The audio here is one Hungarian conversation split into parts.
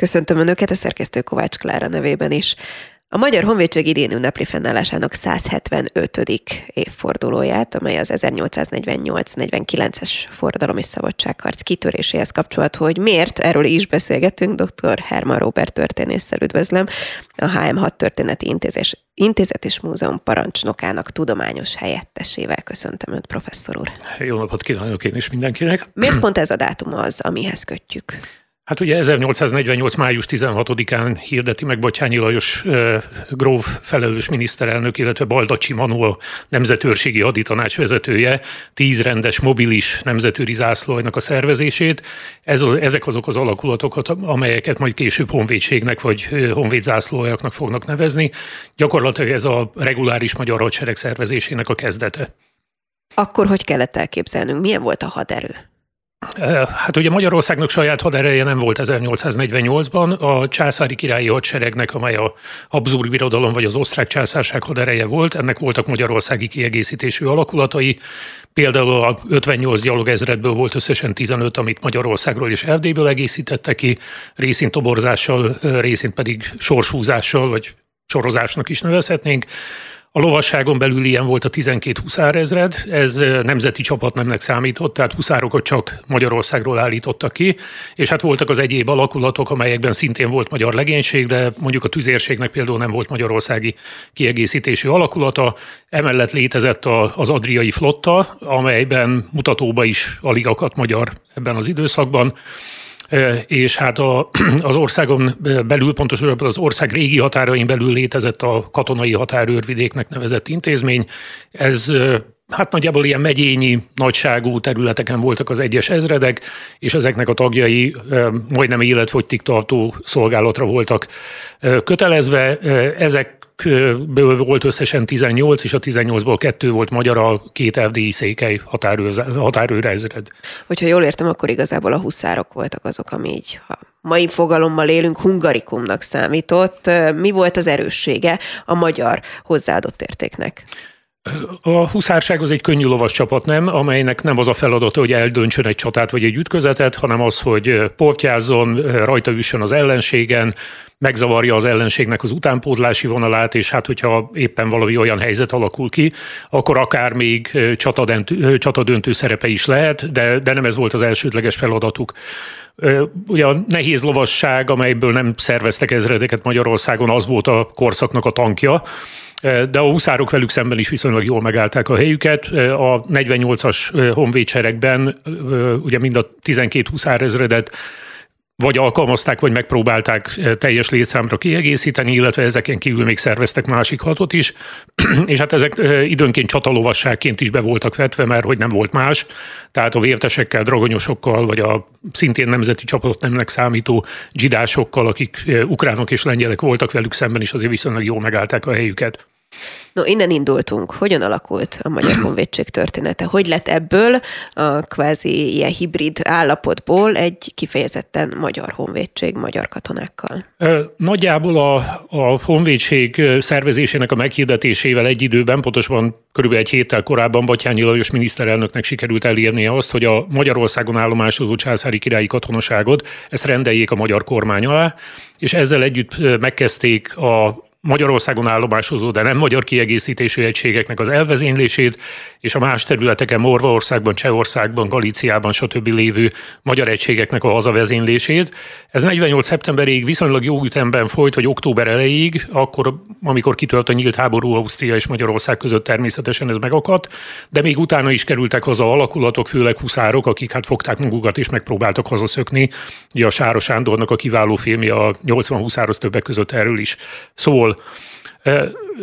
Köszöntöm Önöket a szerkesztő Kovács Klára nevében is. A Magyar Honvédség idén ünnepli fennállásának 175. évfordulóját, amely az 1848-49-es forradalom és szabadságharc kitöréséhez kapcsolható, hogy miért, erről is beszélgettünk, dr. Herman Robert történésszel üdvözlöm, a HM6 Történeti Intézés, Intézet és Múzeum parancsnokának tudományos helyettesével köszöntöm Önt, professzor úr. Jó napot kívánok én is mindenkinek. Miért pont ez a dátum az, amihez kötjük? Hát ugye 1848. május 16-án hirdeti meg Batyányi Lajos e, gróf felelős miniszterelnök, illetve Baldacsi Manu a nemzetőrségi haditanács vezetője tíz rendes mobilis nemzetőri zászlóinak a szervezését. Ez, ezek azok az alakulatok, amelyeket majd később honvédségnek vagy honvédzászlójaknak fognak nevezni. Gyakorlatilag ez a reguláris magyar hadsereg szervezésének a kezdete. Akkor hogy kellett elképzelnünk? Milyen volt a haderő? Hát ugye Magyarországnak saját hadereje nem volt 1848-ban, a császári királyi hadseregnek, amely a Habsburg birodalom vagy az osztrák császárság hadereje volt, ennek voltak magyarországi kiegészítésű alakulatai, például a 58 gyalogezredből volt összesen 15, amit Magyarországról és Erdélyből egészítette ki, részint toborzással, részint pedig sorshúzással, vagy sorozásnak is nevezhetnénk. A lovasságon belül ilyen volt a 12 huszárezred, ez nemzeti csapatnemnek számított, tehát huszárokat csak Magyarországról állítottak ki, és hát voltak az egyéb alakulatok, amelyekben szintén volt magyar legénység, de mondjuk a tüzérségnek például nem volt magyarországi kiegészítésű alakulata. Emellett létezett az adriai flotta, amelyben mutatóba is alig akadt magyar ebben az időszakban és hát a, az országon belül, pontosabban az ország régi határain belül létezett a katonai határőrvidéknek nevezett intézmény. Ez hát nagyjából ilyen megyényi nagyságú területeken voltak az egyes ezredek, és ezeknek a tagjai majdnem életfogytig tartó szolgálatra voltak kötelezve. Ezek ből volt összesen 18, és a 18-ból kettő volt magyar, a két erdélyi székely határőr ezred. Hogyha jól értem, akkor igazából a huszárok voltak azok, ami így, ha mai fogalommal élünk, hungarikumnak számított. Mi volt az erőssége a magyar hozzáadott értéknek? A huszárság az egy könnyű lovas csapat, nem, amelynek nem az a feladata, hogy eldöntsön egy csatát vagy egy ütközetet, hanem az, hogy portyázzon, rajta üssön az ellenségen, megzavarja az ellenségnek az utánpótlási vonalát, és hát hogyha éppen valami olyan helyzet alakul ki, akkor akár még csatadöntő, szerepe is lehet, de, de nem ez volt az elsődleges feladatuk. Ugye a nehéz lovasság, amelyből nem szerveztek ezredeket Magyarországon, az volt a korszaknak a tankja, de a huszárok velük szemben is viszonylag jól megállták a helyüket. A 48-as honvédseregben ugye mind a 12 huszárezredet vagy alkalmazták, vagy megpróbálták teljes létszámra kiegészíteni, illetve ezeken kívül még szerveztek másik hatot is, és hát ezek időnként csatalovasságként is be voltak vetve, mert hogy nem volt más, tehát a vértesekkel, dragonyosokkal, vagy a szintén nemzeti csapatnemnek számító dzsidásokkal, akik ukránok és lengyelek voltak velük szemben is azért viszonylag jól megállták a helyüket. No, innen indultunk. Hogyan alakult a Magyar Honvédség története? Hogy lett ebből a kvázi ilyen hibrid állapotból egy kifejezetten magyar honvédség magyar katonákkal? Nagyjából a, a honvédség szervezésének a meghirdetésével egy időben, pontosan körülbelül egy héttel korábban Batyányi Lajos miniszterelnöknek sikerült elérnie azt, hogy a Magyarországon állomásozó császári királyi katonaságot ezt rendeljék a magyar kormány alá, és ezzel együtt megkezdték a Magyarországon állomásozó, de nem magyar kiegészítésű egységeknek az elvezénylését, és a más területeken, Morvaországban, Csehországban, Galíciában, stb. lévő magyar egységeknek a hazavezénylését. Ez 48. szeptemberig viszonylag jó ütemben folyt, vagy október elejéig, akkor, amikor kitölt a nyílt háború Ausztria és Magyarország között természetesen ez megakadt, de még utána is kerültek haza alakulatok, főleg huszárok, akik hát fogták magukat és megpróbáltak hazaszökni. Ugye a Sáros Sándornak a kiváló filmje a 80 huszáros többek között erről is szól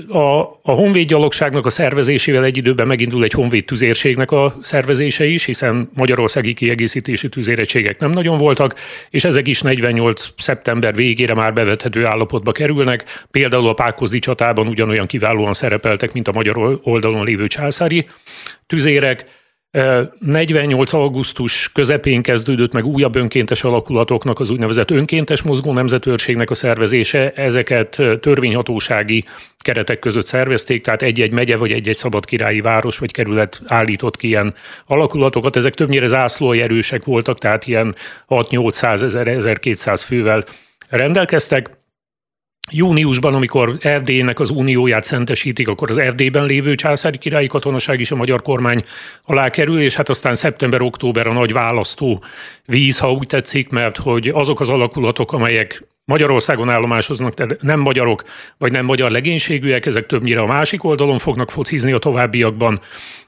a, a honvéd gyalogságnak a szervezésével egy időben megindul egy honvéd tüzérségnek a szervezése is, hiszen magyarországi kiegészítésű tüzéregységek nem nagyon voltak, és ezek is 48. szeptember végére már bevethető állapotba kerülnek. Például a Pákozdi csatában ugyanolyan kiválóan szerepeltek, mint a magyar oldalon lévő császári tüzérek. 48. augusztus közepén kezdődött meg újabb önkéntes alakulatoknak az úgynevezett önkéntes mozgó nemzetőrségnek a szervezése. Ezeket törvényhatósági keretek között szervezték, tehát egy-egy megye vagy egy-egy szabadkirályi város vagy kerület állított ki ilyen alakulatokat. Ezek többnyire zászlói erősek voltak, tehát ilyen 6-800 ezer, 1200 fővel rendelkeztek. Júniusban, amikor Erdélynek az unióját szentesítik, akkor az Erdélyben lévő császári királyi katonaság is a magyar kormány alá kerül, és hát aztán szeptember-október a nagy választó víz, ha úgy tetszik, mert hogy azok az alakulatok, amelyek Magyarországon állomásoznak, tehát nem magyarok, vagy nem magyar legénységűek, ezek többnyire a másik oldalon fognak focizni a továbbiakban.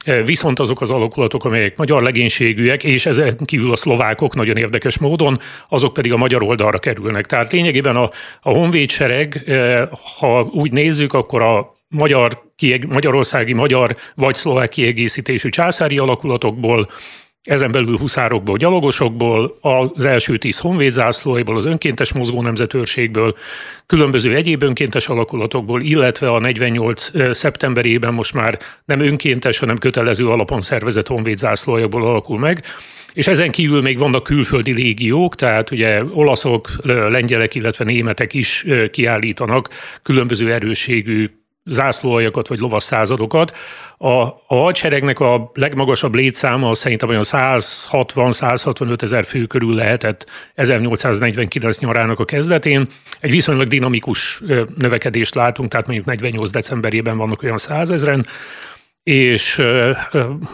E, viszont azok az alakulatok, amelyek magyar legénységűek, és ezen kívül a szlovákok nagyon érdekes módon, azok pedig a magyar oldalra kerülnek. Tehát lényegében a, a honvédsereg, e, ha úgy nézzük, akkor a magyar, magyarországi, magyar vagy szlovák kiegészítésű császári alakulatokból ezen belül huszárokból, gyalogosokból, az első tíz honvédzászlóiból, az önkéntes mozgó nemzetőrségből, különböző egyéb önkéntes alakulatokból, illetve a 48 szeptemberében most már nem önkéntes, hanem kötelező alapon szervezett honvédzászlójakból alakul meg. És ezen kívül még vannak külföldi légiók, tehát ugye olaszok, lengyelek, illetve németek is kiállítanak különböző erősségű zászlóaljakat vagy lovas századokat. A, a hadseregnek a legmagasabb létszáma az szerintem olyan 160-165 ezer fő körül lehetett 1849 nyarának a kezdetén. Egy viszonylag dinamikus növekedést látunk, tehát mondjuk 48 decemberében vannak olyan 100 ezeren, és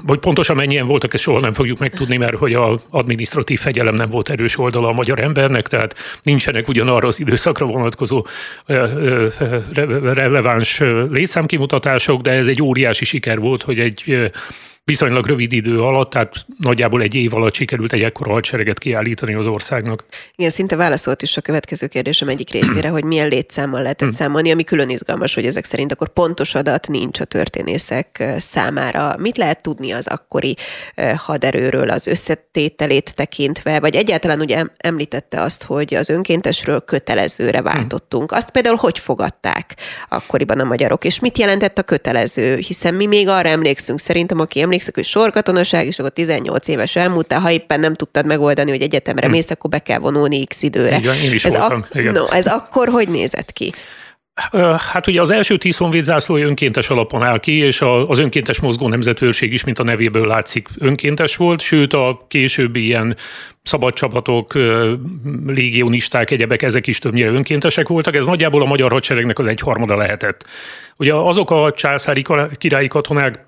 vagy pontosan mennyien voltak, ezt soha nem fogjuk megtudni, mert hogy a administratív fegyelem nem volt erős oldala a magyar embernek, tehát nincsenek ugyanarra az időszakra vonatkozó releváns létszámkimutatások, de ez egy óriási siker volt, hogy egy viszonylag rövid idő alatt, tehát nagyjából egy év alatt sikerült egy ekkora hadsereget kiállítani az országnak. Igen, szinte válaszolt is a következő kérdésem egyik részére, hogy milyen létszámmal lehetett hmm. számolni, ami külön izgalmas, hogy ezek szerint akkor pontos adat nincs a történészek számára. Mit lehet tudni az akkori haderőről, az összetételét tekintve, vagy egyáltalán ugye említette azt, hogy az önkéntesről kötelezőre hmm. váltottunk. Azt például hogy fogadták akkoriban a magyarok, és mit jelentett a kötelező, hiszen mi még arra emlékszünk, szerintem aki emlékszik, emlékszek, hogy sorkatonaság, és akkor 18 éves elmúltál, ha éppen nem tudtad megoldani, hogy egyetemre hm. mész, akkor be kell vonulni x időre. Igen, én is ez, voltam, ak- igen. No, ez akkor hogy nézett ki? Hát ugye az első tíz honvédzászló önkéntes alapon áll ki, és az önkéntes mozgó nemzetőrség is, mint a nevéből látszik, önkéntes volt, sőt a későbbi ilyen szabad csapatok, légionisták, egyebek, ezek is többnyire önkéntesek voltak. Ez nagyjából a magyar hadseregnek az egyharmada lehetett. Ugye azok a császári királyi katonák,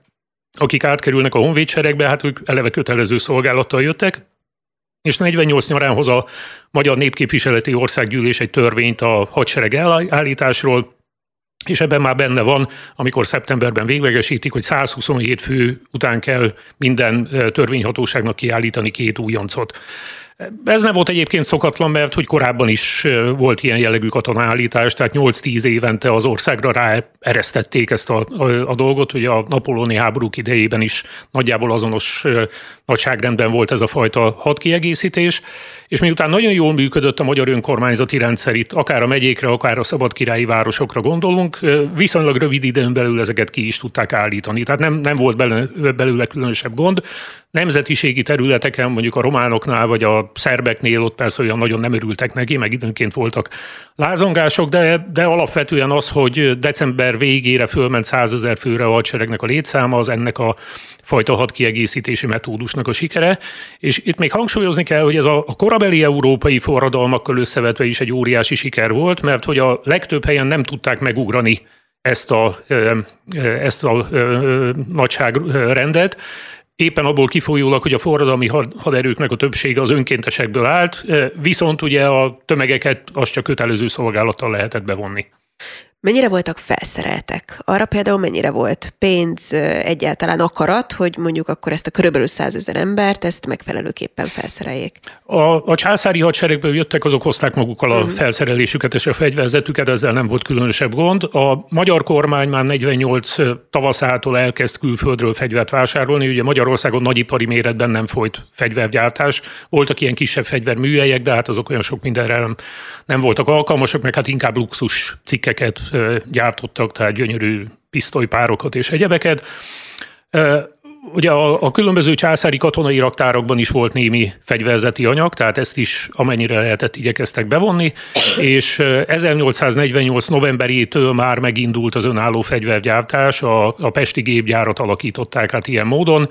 akik átkerülnek a honvédseregbe, hát ők eleve kötelező szolgálattal jöttek, és 48 nyarán hoz a Magyar Népképviseleti Országgyűlés egy törvényt a hadsereg állításról, és ebben már benne van, amikor szeptemberben véglegesítik, hogy 127 fő után kell minden törvényhatóságnak kiállítani két újoncot. Ez nem volt egyébként szokatlan, mert hogy korábban is volt ilyen jellegű katonállítás, tehát 8-10 évente az országra ráeresztették ezt a, a, a dolgot, hogy a napolóni háborúk idejében is nagyjából azonos nagyságrendben volt ez a fajta hadkiegészítés, és miután nagyon jól működött a magyar önkormányzati rendszer itt, akár a megyékre, akár a szabadkirályi városokra gondolunk, viszonylag rövid időn belül ezeket ki is tudták állítani. Tehát nem, nem volt belőle különösebb gond. Nemzetiségi területeken, mondjuk a románoknál vagy a szerbeknél ott persze olyan nagyon nem örültek neki, meg időnként voltak lázongások, de, de alapvetően az, hogy december végére fölment százezer főre a hadseregnek a létszáma, az ennek a fajta hadkiegészítési metódusnak a sikere. És itt még hangsúlyozni kell, hogy ez a, a korabeli európai forradalmakkal összevetve is egy óriási siker volt, mert hogy a legtöbb helyen nem tudták megugrani ezt a, ezt a nagyságrendet, éppen abból kifolyólag, hogy a forradalmi haderőknek a többsége az önkéntesekből állt, viszont ugye a tömegeket azt csak kötelező szolgálattal lehetett bevonni. Mennyire voltak felszereltek? Arra például mennyire volt pénz, egyáltalán akarat, hogy mondjuk akkor ezt a körülbelül százezer embert, ezt megfelelőképpen felszereljék? A, a császári hadseregből jöttek, azok hozták magukkal a uh-huh. felszerelésüket és a fegyverzetüket, ezzel nem volt különösebb gond. A magyar kormány már 48 tavaszától elkezd külföldről fegyvert vásárolni. Ugye Magyarországon nagyipari méretben nem folyt fegyvergyártás. Voltak ilyen kisebb fegyverműhelyek, de hát azok olyan sok mindenre nem, nem voltak alkalmasak, meg hát inkább luxus cikkeket gyártottak, tehát gyönyörű pisztolypárokat és egyebeket. Ugye a, a különböző császári katonai raktárokban is volt némi fegyverzeti anyag, tehát ezt is amennyire lehetett igyekeztek bevonni, és 1848 novemberétől már megindult az önálló fegyvergyártás, a, a pesti gépgyárat alakították át ilyen módon,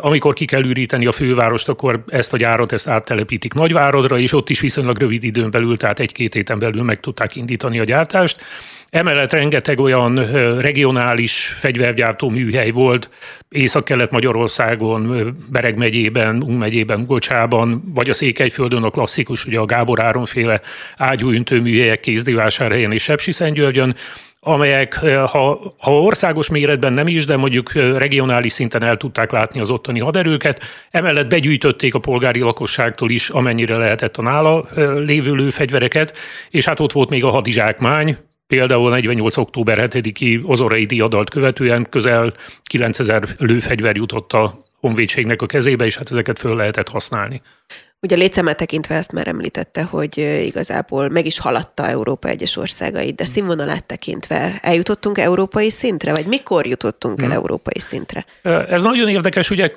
amikor ki kell üríteni a fővárost, akkor ezt a gyárat ezt áttelepítik Nagyváradra, és ott is viszonylag rövid időn belül, tehát egy-két héten belül meg tudták indítani a gyártást. Emellett rengeteg olyan regionális fegyvergyártó műhely volt, Észak-Kelet-Magyarországon, Bereg megyében, Ung megyében, Gocsában, vagy a Székelyföldön a klasszikus, ugye a Gábor Áronféle ágyúüntő műhelyek Kézdivásárhelyen és Sepsiszentgyörgyön, amelyek, ha, ha országos méretben nem is, de mondjuk regionális szinten el tudták látni az ottani haderőket, emellett begyűjtötték a polgári lakosságtól is, amennyire lehetett a nála lévő lőfegyvereket, és hát ott volt még a hadizsákmány, Például 48. október 7-i ozorai diadalt követően közel 9000 lőfegyver jutott a honvédségnek a kezébe, és hát ezeket föl lehetett használni. Ugye a létszámát tekintve ezt már említette, hogy igazából meg is haladta Európa egyes országait, de színvonalát tekintve eljutottunk európai szintre, vagy mikor jutottunk el hmm. európai szintre? Ez nagyon érdekes, ugye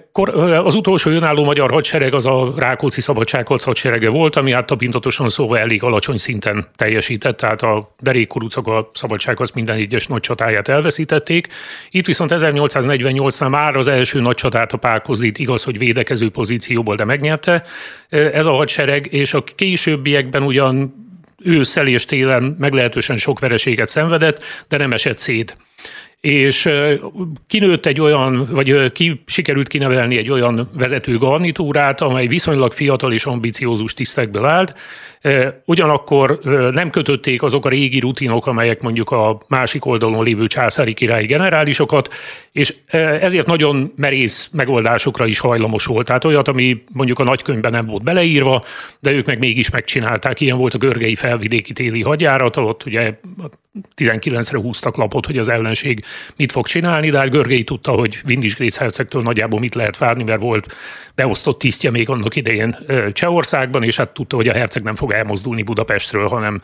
az utolsó önálló magyar hadsereg az a Rákóczi Szabadságharc hadserege volt, ami hát tapintatosan szóval elég alacsony szinten teljesített, tehát a derékkurucok a szabadsághoz minden egyes nagy csatáját elveszítették. Itt viszont 1848-nál már az első nagy csatát a Pákozit igaz, hogy védekező pozícióból, de megnyerte ez a hadsereg, és a későbbiekben ugyan ősszel és télen meglehetősen sok vereséget szenvedett, de nem esett szét és kinőtt egy olyan, vagy ki sikerült kinevelni egy olyan vezető garnitúrát, amely viszonylag fiatal és ambiciózus tisztekből állt, Ugyanakkor nem kötötték azok a régi rutinok, amelyek mondjuk a másik oldalon lévő császári királyi generálisokat, és ezért nagyon merész megoldásokra is hajlamos volt. Tehát olyat, ami mondjuk a nagykönyvben nem volt beleírva, de ők meg mégis megcsinálták. Ilyen volt a görgei felvidéki téli hadjárat, ott ugye 19-re húztak lapot, hogy az ellenség mit fog csinálni, de hát Görgei tudta, hogy Vindis Gréc hercegtől nagyjából mit lehet várni, mert volt beosztott tisztje még annak idején Csehországban, és hát tudta, hogy a herceg nem fog elmozdulni Budapestről, hanem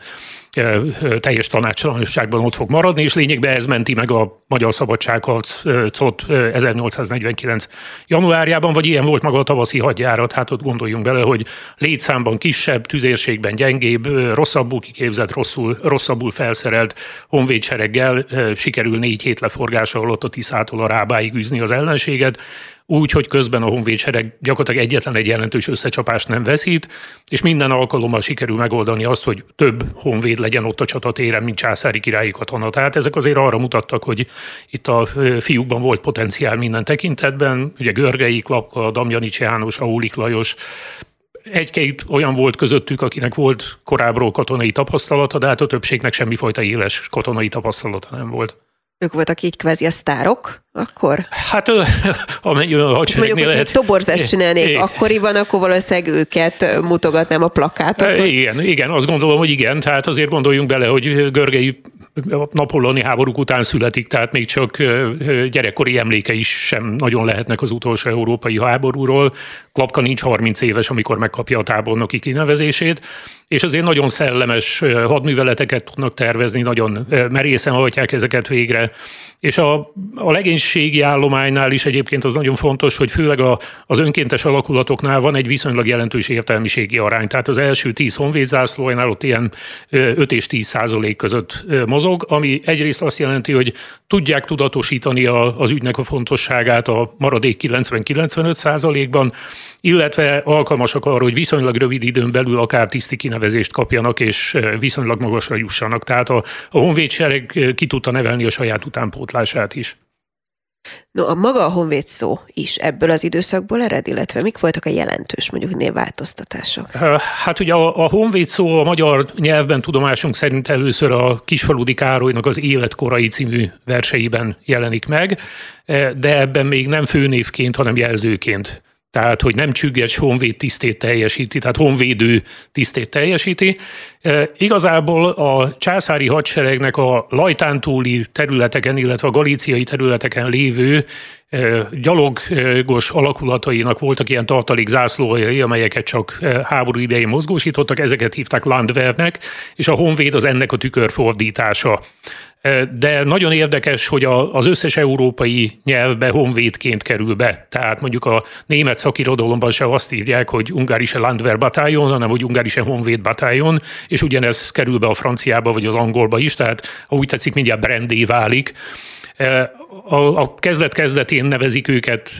teljes tanácstalanságban ott fog maradni, és lényegben ez menti meg a magyar szabadságharcot 1849. januárjában, vagy ilyen volt maga a tavaszi hadjárat, hát ott gondoljunk bele, hogy létszámban kisebb, tüzérségben gyengébb, rosszabbul kiképzett, rosszul, rosszabbul felszerelt honvédsereggel sikerül négy hét leforgása alatt a Tiszától a Rábáig űzni az ellenséget, úgy, hogy közben a honvédsereg gyakorlatilag egyetlen egy jelentős összecsapást nem veszít, és minden alkalommal sikerül megoldani azt, hogy több honvéd legyen ott a csatatéren, mint császári királyi katona. Tehát ezek azért arra mutattak, hogy itt a fiúkban volt potenciál minden tekintetben. Ugye Görgei, Klapka, Damjanics János, Aulik Lajos, egy-két olyan volt közöttük, akinek volt korábbról katonai tapasztalata, de hát a többségnek semmifajta éles katonai tapasztalata nem volt. Ők voltak így kvázi a sztárok akkor? Hát amennyi a hadseregnél Mondjuk, lehet. toborzást csinálnék é, akkoriban, akkor valószínűleg őket mutogatnám a plakátokon. Igen, igen, azt gondolom, hogy igen. Tehát azért gondoljunk bele, hogy Görgei napoloni háborúk után születik, tehát még csak gyerekkori emléke is sem nagyon lehetnek az utolsó európai háborúról. Klapka nincs 30 éves, amikor megkapja a tábornoki kinevezését, és azért nagyon szellemes hadműveleteket tudnak tervezni, nagyon merészen hajtják ezeket végre. És a, a legénységi állománynál is egyébként az nagyon fontos, hogy főleg a, az önkéntes alakulatoknál van egy viszonylag jelentős értelmiségi arány. Tehát az első tíz honvédzászlóinál ott ilyen 5 és 10 százalék között mozog, ami egyrészt azt jelenti, hogy tudják tudatosítani a, az ügynek a fontosságát a maradék 90-95 százalékban, illetve alkalmasak arra, hogy viszonylag rövid időn belül akár tiszti kinevezést kapjanak, és viszonylag magasra jussanak. Tehát a, a honvédsereg ki tudta nevelni a saját utánpótlását is. No, a maga a honvéd szó is ebből az időszakból ered, illetve mik voltak a jelentős mondjuk névváltoztatások? Hát ugye a, a honvéd szó a magyar nyelvben tudomásunk szerint először a Kisfaludi Károlynak az Életkorai című verseiben jelenik meg, de ebben még nem főnévként, hanem jelzőként tehát hogy nem csügges honvéd tisztét teljesíti, tehát honvédő tisztét teljesíti. E, igazából a császári hadseregnek a lajtántúli területeken, illetve a galíciai területeken lévő e, gyalogos alakulatainak voltak ilyen tartalék zászlójai, amelyeket csak e, háború idején mozgósítottak, ezeket hívták Landwehrnek, és a honvéd az ennek a tükörfordítása de nagyon érdekes, hogy az összes európai nyelvbe honvédként kerül be. Tehát mondjuk a német szakirodalomban se azt írják, hogy ungarische Landwehr hanem hogy ungarische Honvéd Bataillon, és ugyanez kerül be a franciába vagy az angolba is, tehát ha úgy tetszik, mindjárt brandé válik. A, a kezdet-kezdetén nevezik őket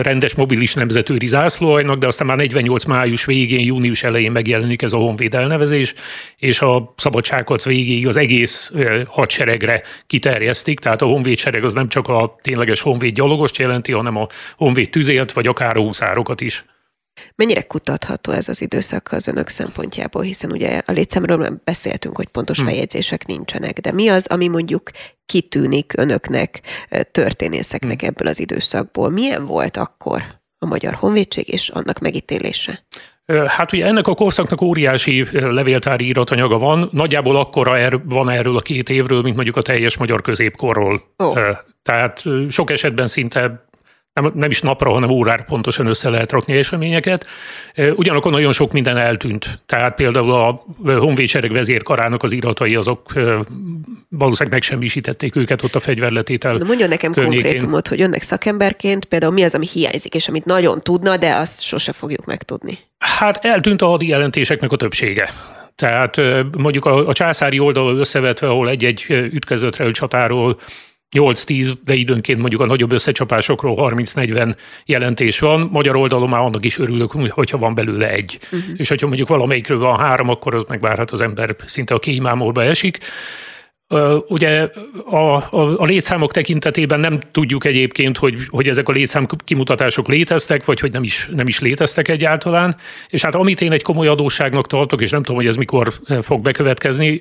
rendes mobilis nemzetőri zászlóajnak, de aztán már 48 május végén, június elején megjelenik ez a honvéd elnevezés, és a szabadságharc végéig az egész hadseregre kiterjesztik, tehát a honvédsereg az nem csak a tényleges honvéd gyalogost jelenti, hanem a honvéd tüzért, vagy akár a huszárokat is. Mennyire kutatható ez az időszak az önök szempontjából, hiszen ugye a létszámról beszéltünk, hogy pontos hmm. feljegyzések nincsenek, de mi az, ami mondjuk kitűnik önöknek, történészeknek hmm. ebből az időszakból? Milyen volt akkor a Magyar Honvédség és annak megítélése? Hát ugye ennek a korszaknak óriási levéltári iratanyaga van, nagyjából akkora er, van erről a két évről, mint mondjuk a teljes magyar középkorról. Oh. Tehát sok esetben szinte nem, nem is napra, hanem órára pontosan össze lehet rakni eseményeket. Ugyanakkor nagyon sok minden eltűnt. Tehát például a honvédsereg vezérkarának az iratai azok valószínűleg megsemmisítették őket ott a fegyverletétel. Na mondjon nekem környékén. konkrétumot, hogy önnek szakemberként például mi az, ami hiányzik, és amit nagyon tudna, de azt sose fogjuk megtudni. Hát eltűnt a hadi jelentéseknek a többsége. Tehát mondjuk a, a császári oldal összevetve, ahol egy-egy ütközetre csatáról 8-10, de időnként mondjuk a nagyobb összecsapásokról 30-40 jelentés van. Magyar oldalon már annak is örülök, hogyha van belőle egy. Uh-huh. És hogyha mondjuk valamelyikről van három, akkor az meg hát az ember szinte a kéimámolba esik. Ugye a, a, a létszámok tekintetében nem tudjuk egyébként, hogy, hogy ezek a létszám kimutatások léteztek, vagy hogy nem is, nem is léteztek egyáltalán. És hát amit én egy komoly adósságnak tartok, és nem tudom, hogy ez mikor fog bekövetkezni,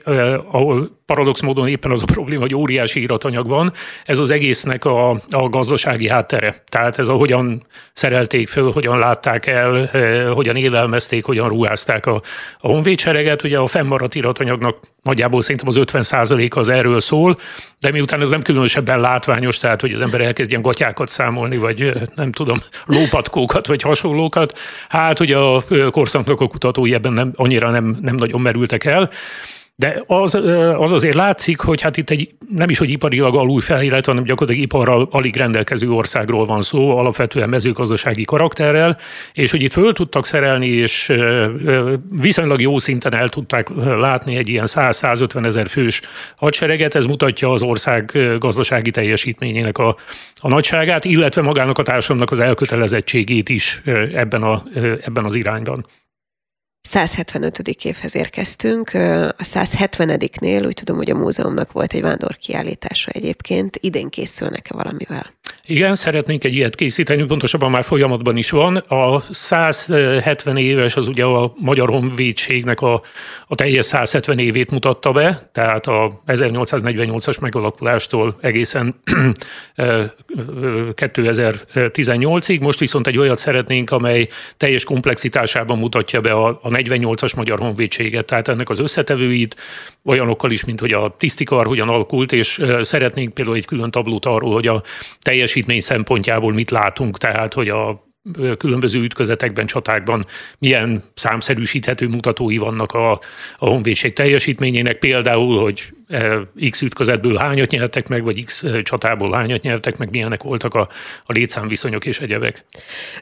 ahol paradox módon éppen az a probléma, hogy óriási iratanyag van, ez az egésznek a, a gazdasági háttere. Tehát ez a hogyan szerelték föl, hogyan látták el, hogyan élelmezték, hogyan ruházták a, a honvédsereget. Ugye a fennmaradt iratanyagnak nagyjából szerintem az 50 az erről szól, de miután ez nem különösebben látványos, tehát hogy az ember elkezdjen gatyákat számolni, vagy nem tudom, lópatkókat, vagy hasonlókat, hát ugye a korszaknak a kutatói ebben nem, annyira nem, nem nagyon merültek el. De az, az azért látszik, hogy hát itt egy nem is, hogy iparilag alul fejlett, hanem gyakorlatilag iparral alig rendelkező országról van szó, alapvetően mezőgazdasági karakterrel, és hogy itt föl tudtak szerelni, és viszonylag jó szinten el tudták látni egy ilyen 100-150 ezer fős hadsereget, ez mutatja az ország gazdasági teljesítményének a, a nagyságát, illetve magának a társadalomnak az elkötelezettségét is ebben, a, ebben az irányban. 175. évhez érkeztünk. A 170-nél úgy tudom, hogy a múzeumnak volt egy vándorkiállítása egyébként. Idén készülnek-e valamivel? Igen, szeretnénk egy ilyet készíteni, pontosabban már folyamatban is van. A 170 éves az ugye a Magyar Honvédségnek a, a teljes 170 évét mutatta be, tehát a 1848-as megalakulástól egészen 2018-ig. Most viszont egy olyat szeretnénk, amely teljes komplexitásában mutatja be a, a 48-as Magyar Honvédséget, tehát ennek az összetevőit, olyanokkal is, mint hogy a tisztikar hogyan alakult, és szeretnénk például egy külön tablót arról, hogy a teljesítmény szempontjából mit látunk, tehát hogy a különböző ütközetekben, csatákban milyen számszerűsíthető mutatói vannak a, a honvédség teljesítményének, például, hogy X ütközetből hányat nyertek meg, vagy X csatából hányat nyertek meg, milyenek voltak a, a létszámviszonyok és egyebek.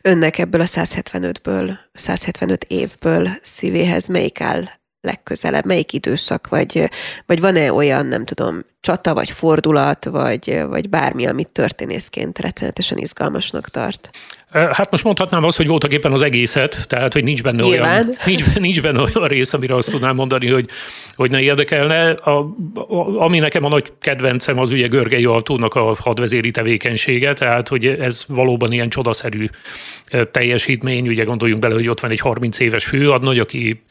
Önnek ebből a 175-ből, 175 évből szívéhez melyik áll legközelebb, melyik időszak, vagy, vagy van-e olyan, nem tudom, csata, vagy fordulat, vagy, vagy bármi, amit történészként rettenetesen izgalmasnak tart? Hát most mondhatnám azt, hogy voltak éppen az egészet, tehát hogy nincs benne, olyan, nincs, nincs benne olyan rész, amire azt tudnám mondani, hogy, hogy ne érdekelne. A, a, ami nekem a nagy kedvencem, az ugye Görgei Altónak a hadvezéri tevékenysége, tehát hogy ez valóban ilyen csodaszerű teljesítmény. Ugye gondoljunk bele, hogy ott van egy 30 éves főadnagy, aki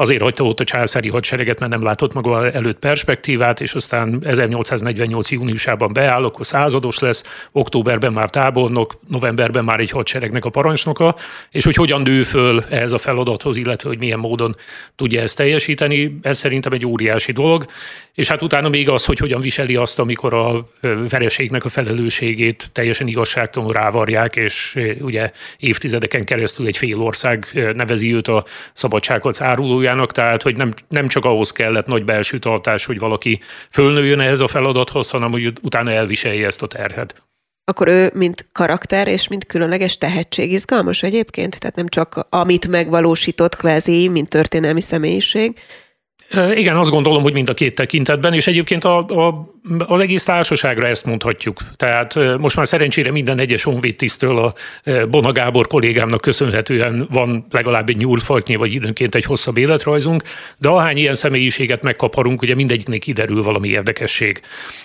azért hagyta ott a császári hadsereget, mert nem látott maga előtt perspektívát, és aztán 1848. júniusában beáll, akkor százados lesz, októberben már tábornok, novemberben már egy hadseregnek a parancsnoka, és hogy hogyan nő föl ehhez a feladathoz, illetve hogy milyen módon tudja ezt teljesíteni, ez szerintem egy óriási dolog, és hát utána még az, hogy hogyan viseli azt, amikor a vereségnek a felelősségét teljesen igazságtalanul rávarják, és ugye évtizedeken keresztül egy fél ország nevezi őt a szabadságot árulójának, tehát hogy nem, nem csak ahhoz kellett nagy belső tartás, hogy valaki fölnőjön ehhez a feladathoz, hanem hogy utána elviselje ezt a terhet. Akkor ő, mint karakter és mint különleges tehetség izgalmas egyébként? Tehát nem csak amit megvalósított kvázi, mint történelmi személyiség, Igen, azt gondolom, hogy mind a két tekintetben, és egyébként a, a, az egész társaságra ezt mondhatjuk. Tehát most már szerencsére minden egyes honvédtisztől a Bona Gábor kollégámnak köszönhetően van legalább egy nyúlfartnyi, vagy időnként egy hosszabb életrajzunk, de ahány ilyen személyiséget megkaparunk, ugye mindegyiknek kiderül valami érdekesség.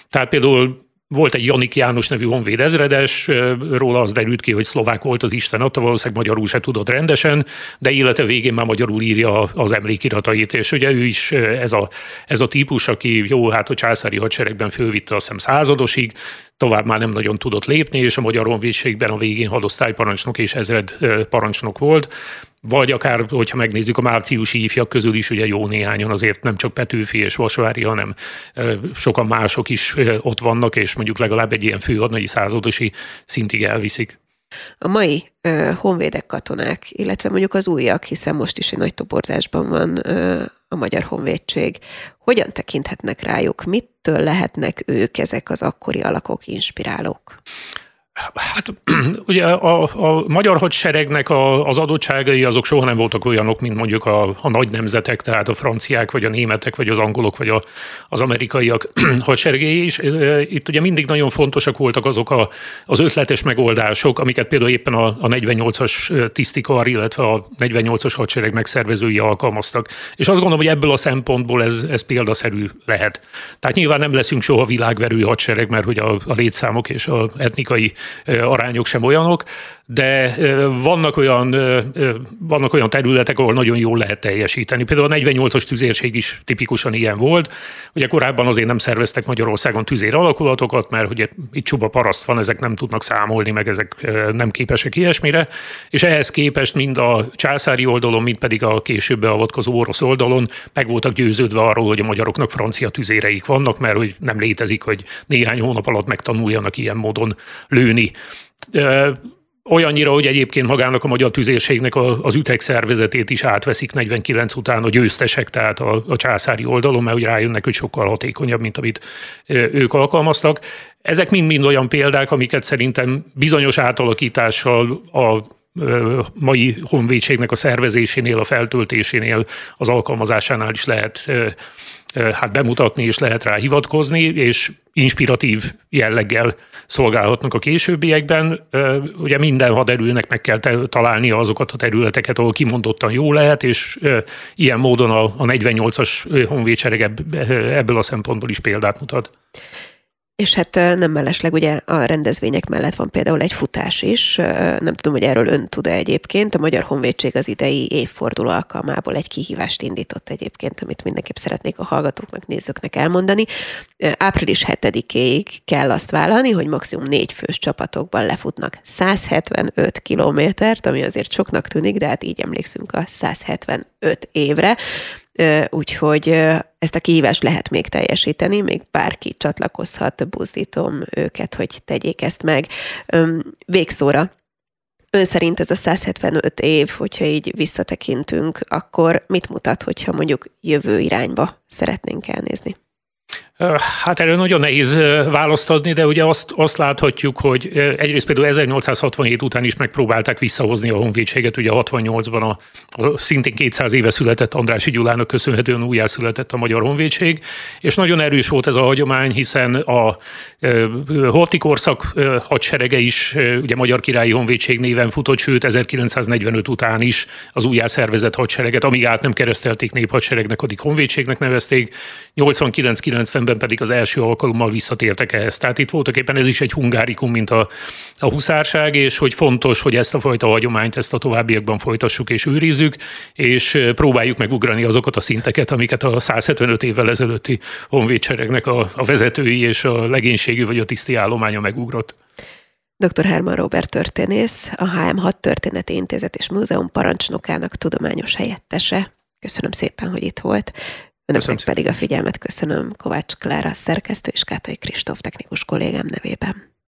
Tehát például volt egy Janik János nevű honvéd ezredes, róla az derült ki, hogy szlovák volt az Isten adta, valószínűleg magyarul se tudott rendesen, de élete végén már magyarul írja az emlékiratait, és ugye ő is ez a, ez a típus, aki jó, hát a császári hadseregben fölvitte azt hiszem századosig, tovább már nem nagyon tudott lépni, és a magyar honvédségben a végén hadosztályparancsnok és ezred parancsnok volt vagy akár, hogyha megnézzük a márciusi ifjak közül is, ugye jó néhányan azért nem csak Petőfi és Vasvári, hanem sokan mások is ott vannak, és mondjuk legalább egy ilyen főhadnagyi századosi szintig elviszik. A mai uh, honvédek katonák, illetve mondjuk az újak, hiszen most is egy nagy toborzásban van uh, a magyar honvédség, hogyan tekinthetnek rájuk? Mittől lehetnek ők ezek az akkori alakok, inspirálók? Hát ugye a, a magyar hadseregnek a, az adottságai azok soha nem voltak olyanok, mint mondjuk a, a nagy nemzetek, tehát a franciák, vagy a németek, vagy az angolok, vagy a, az amerikaiak hadseregei is. Itt ugye mindig nagyon fontosak voltak azok a, az ötletes megoldások, amiket például éppen a, a 48-as tisztikar, illetve a 48-as hadsereg megszervezői alkalmaztak. És azt gondolom, hogy ebből a szempontból ez, ez példaszerű lehet. Tehát nyilván nem leszünk soha világverő hadsereg, mert hogy a, a létszámok és a etnikai arányok sem olyanok, de vannak olyan, vannak olyan területek, ahol nagyon jól lehet teljesíteni. Például a 48-as tüzérség is tipikusan ilyen volt. Ugye korábban azért nem szerveztek Magyarországon tüzér alakulatokat, mert ugye itt csupa paraszt van, ezek nem tudnak számolni, meg ezek nem képesek ilyesmire, és ehhez képest mind a császári oldalon, mind pedig a később beavatkozó orosz oldalon meg voltak győződve arról, hogy a magyaroknak francia tüzéreik vannak, mert hogy nem létezik, hogy néhány hónap alatt megtanuljanak ilyen módon lőni Olyannyira, hogy egyébként magának a magyar tüzérségnek az ütek szervezetét is átveszik 49 után a győztesek, tehát a, a császári oldalon, mert úgy rájönnek, hogy sokkal hatékonyabb, mint amit ők alkalmaztak. Ezek mind-mind olyan példák, amiket szerintem bizonyos átalakítással a mai honvédségnek a szervezésénél, a feltöltésénél, az alkalmazásánál is lehet hát bemutatni, és lehet rá hivatkozni, és inspiratív jelleggel szolgálhatnak a későbbiekben. Ugye minden haderőnek meg kell találni azokat a területeket, ahol kimondottan jó lehet, és ilyen módon a 48-as honvédsereg ebből a szempontból is példát mutat. És hát nem mellesleg ugye a rendezvények mellett van például egy futás is, nem tudom, hogy erről ön tud-e egyébként. A Magyar Honvédség az idei évforduló alkalmából egy kihívást indított egyébként, amit mindenképp szeretnék a hallgatóknak, nézőknek elmondani. Április 7-ig kell azt vállalni, hogy maximum négy fős csapatokban lefutnak 175 kilométert, ami azért soknak tűnik, de hát így emlékszünk a 175 évre úgyhogy ezt a kihívást lehet még teljesíteni, még bárki csatlakozhat, buzdítom őket, hogy tegyék ezt meg. Végszóra Ön szerint ez a 175 év, hogyha így visszatekintünk, akkor mit mutat, hogyha mondjuk jövő irányba szeretnénk elnézni? Hát erről nagyon nehéz választ adni, de ugye azt, azt láthatjuk, hogy egyrészt például 1867 után is megpróbálták visszahozni a honvédséget, ugye 68-ban a, a szintén 200 éve született Andrási Gyulának köszönhetően újjászületett a Magyar Honvédség, és nagyon erős volt ez a hagyomány, hiszen a Horti korszak hadserege is ugye Magyar Királyi Honvédség néven futott, sőt 1945 után is az újjászervezett hadsereget, amíg át nem keresztelték néphadseregnek, addig honvédségnek nevezték, 89-90 szemben pedig az első alkalommal visszatértek ehhez. Tehát itt voltak éppen ez is egy hungárikum, mint a, a huszárság, és hogy fontos, hogy ezt a fajta hagyományt, ezt a továbbiakban folytassuk és őrizzük, és próbáljuk megugrani azokat a szinteket, amiket a 175 évvel ezelőtti honvédseregnek a, a vezetői és a legénységű vagy a tiszti állománya megugrott. Dr. Herman Robert történész, a HM6 Történeti Intézet és Múzeum parancsnokának tudományos helyettese. Köszönöm szépen, hogy itt volt. Önöknek pedig a figyelmet köszönöm Kovács Klára szerkesztő és Kátai Kristóf technikus kollégám nevében.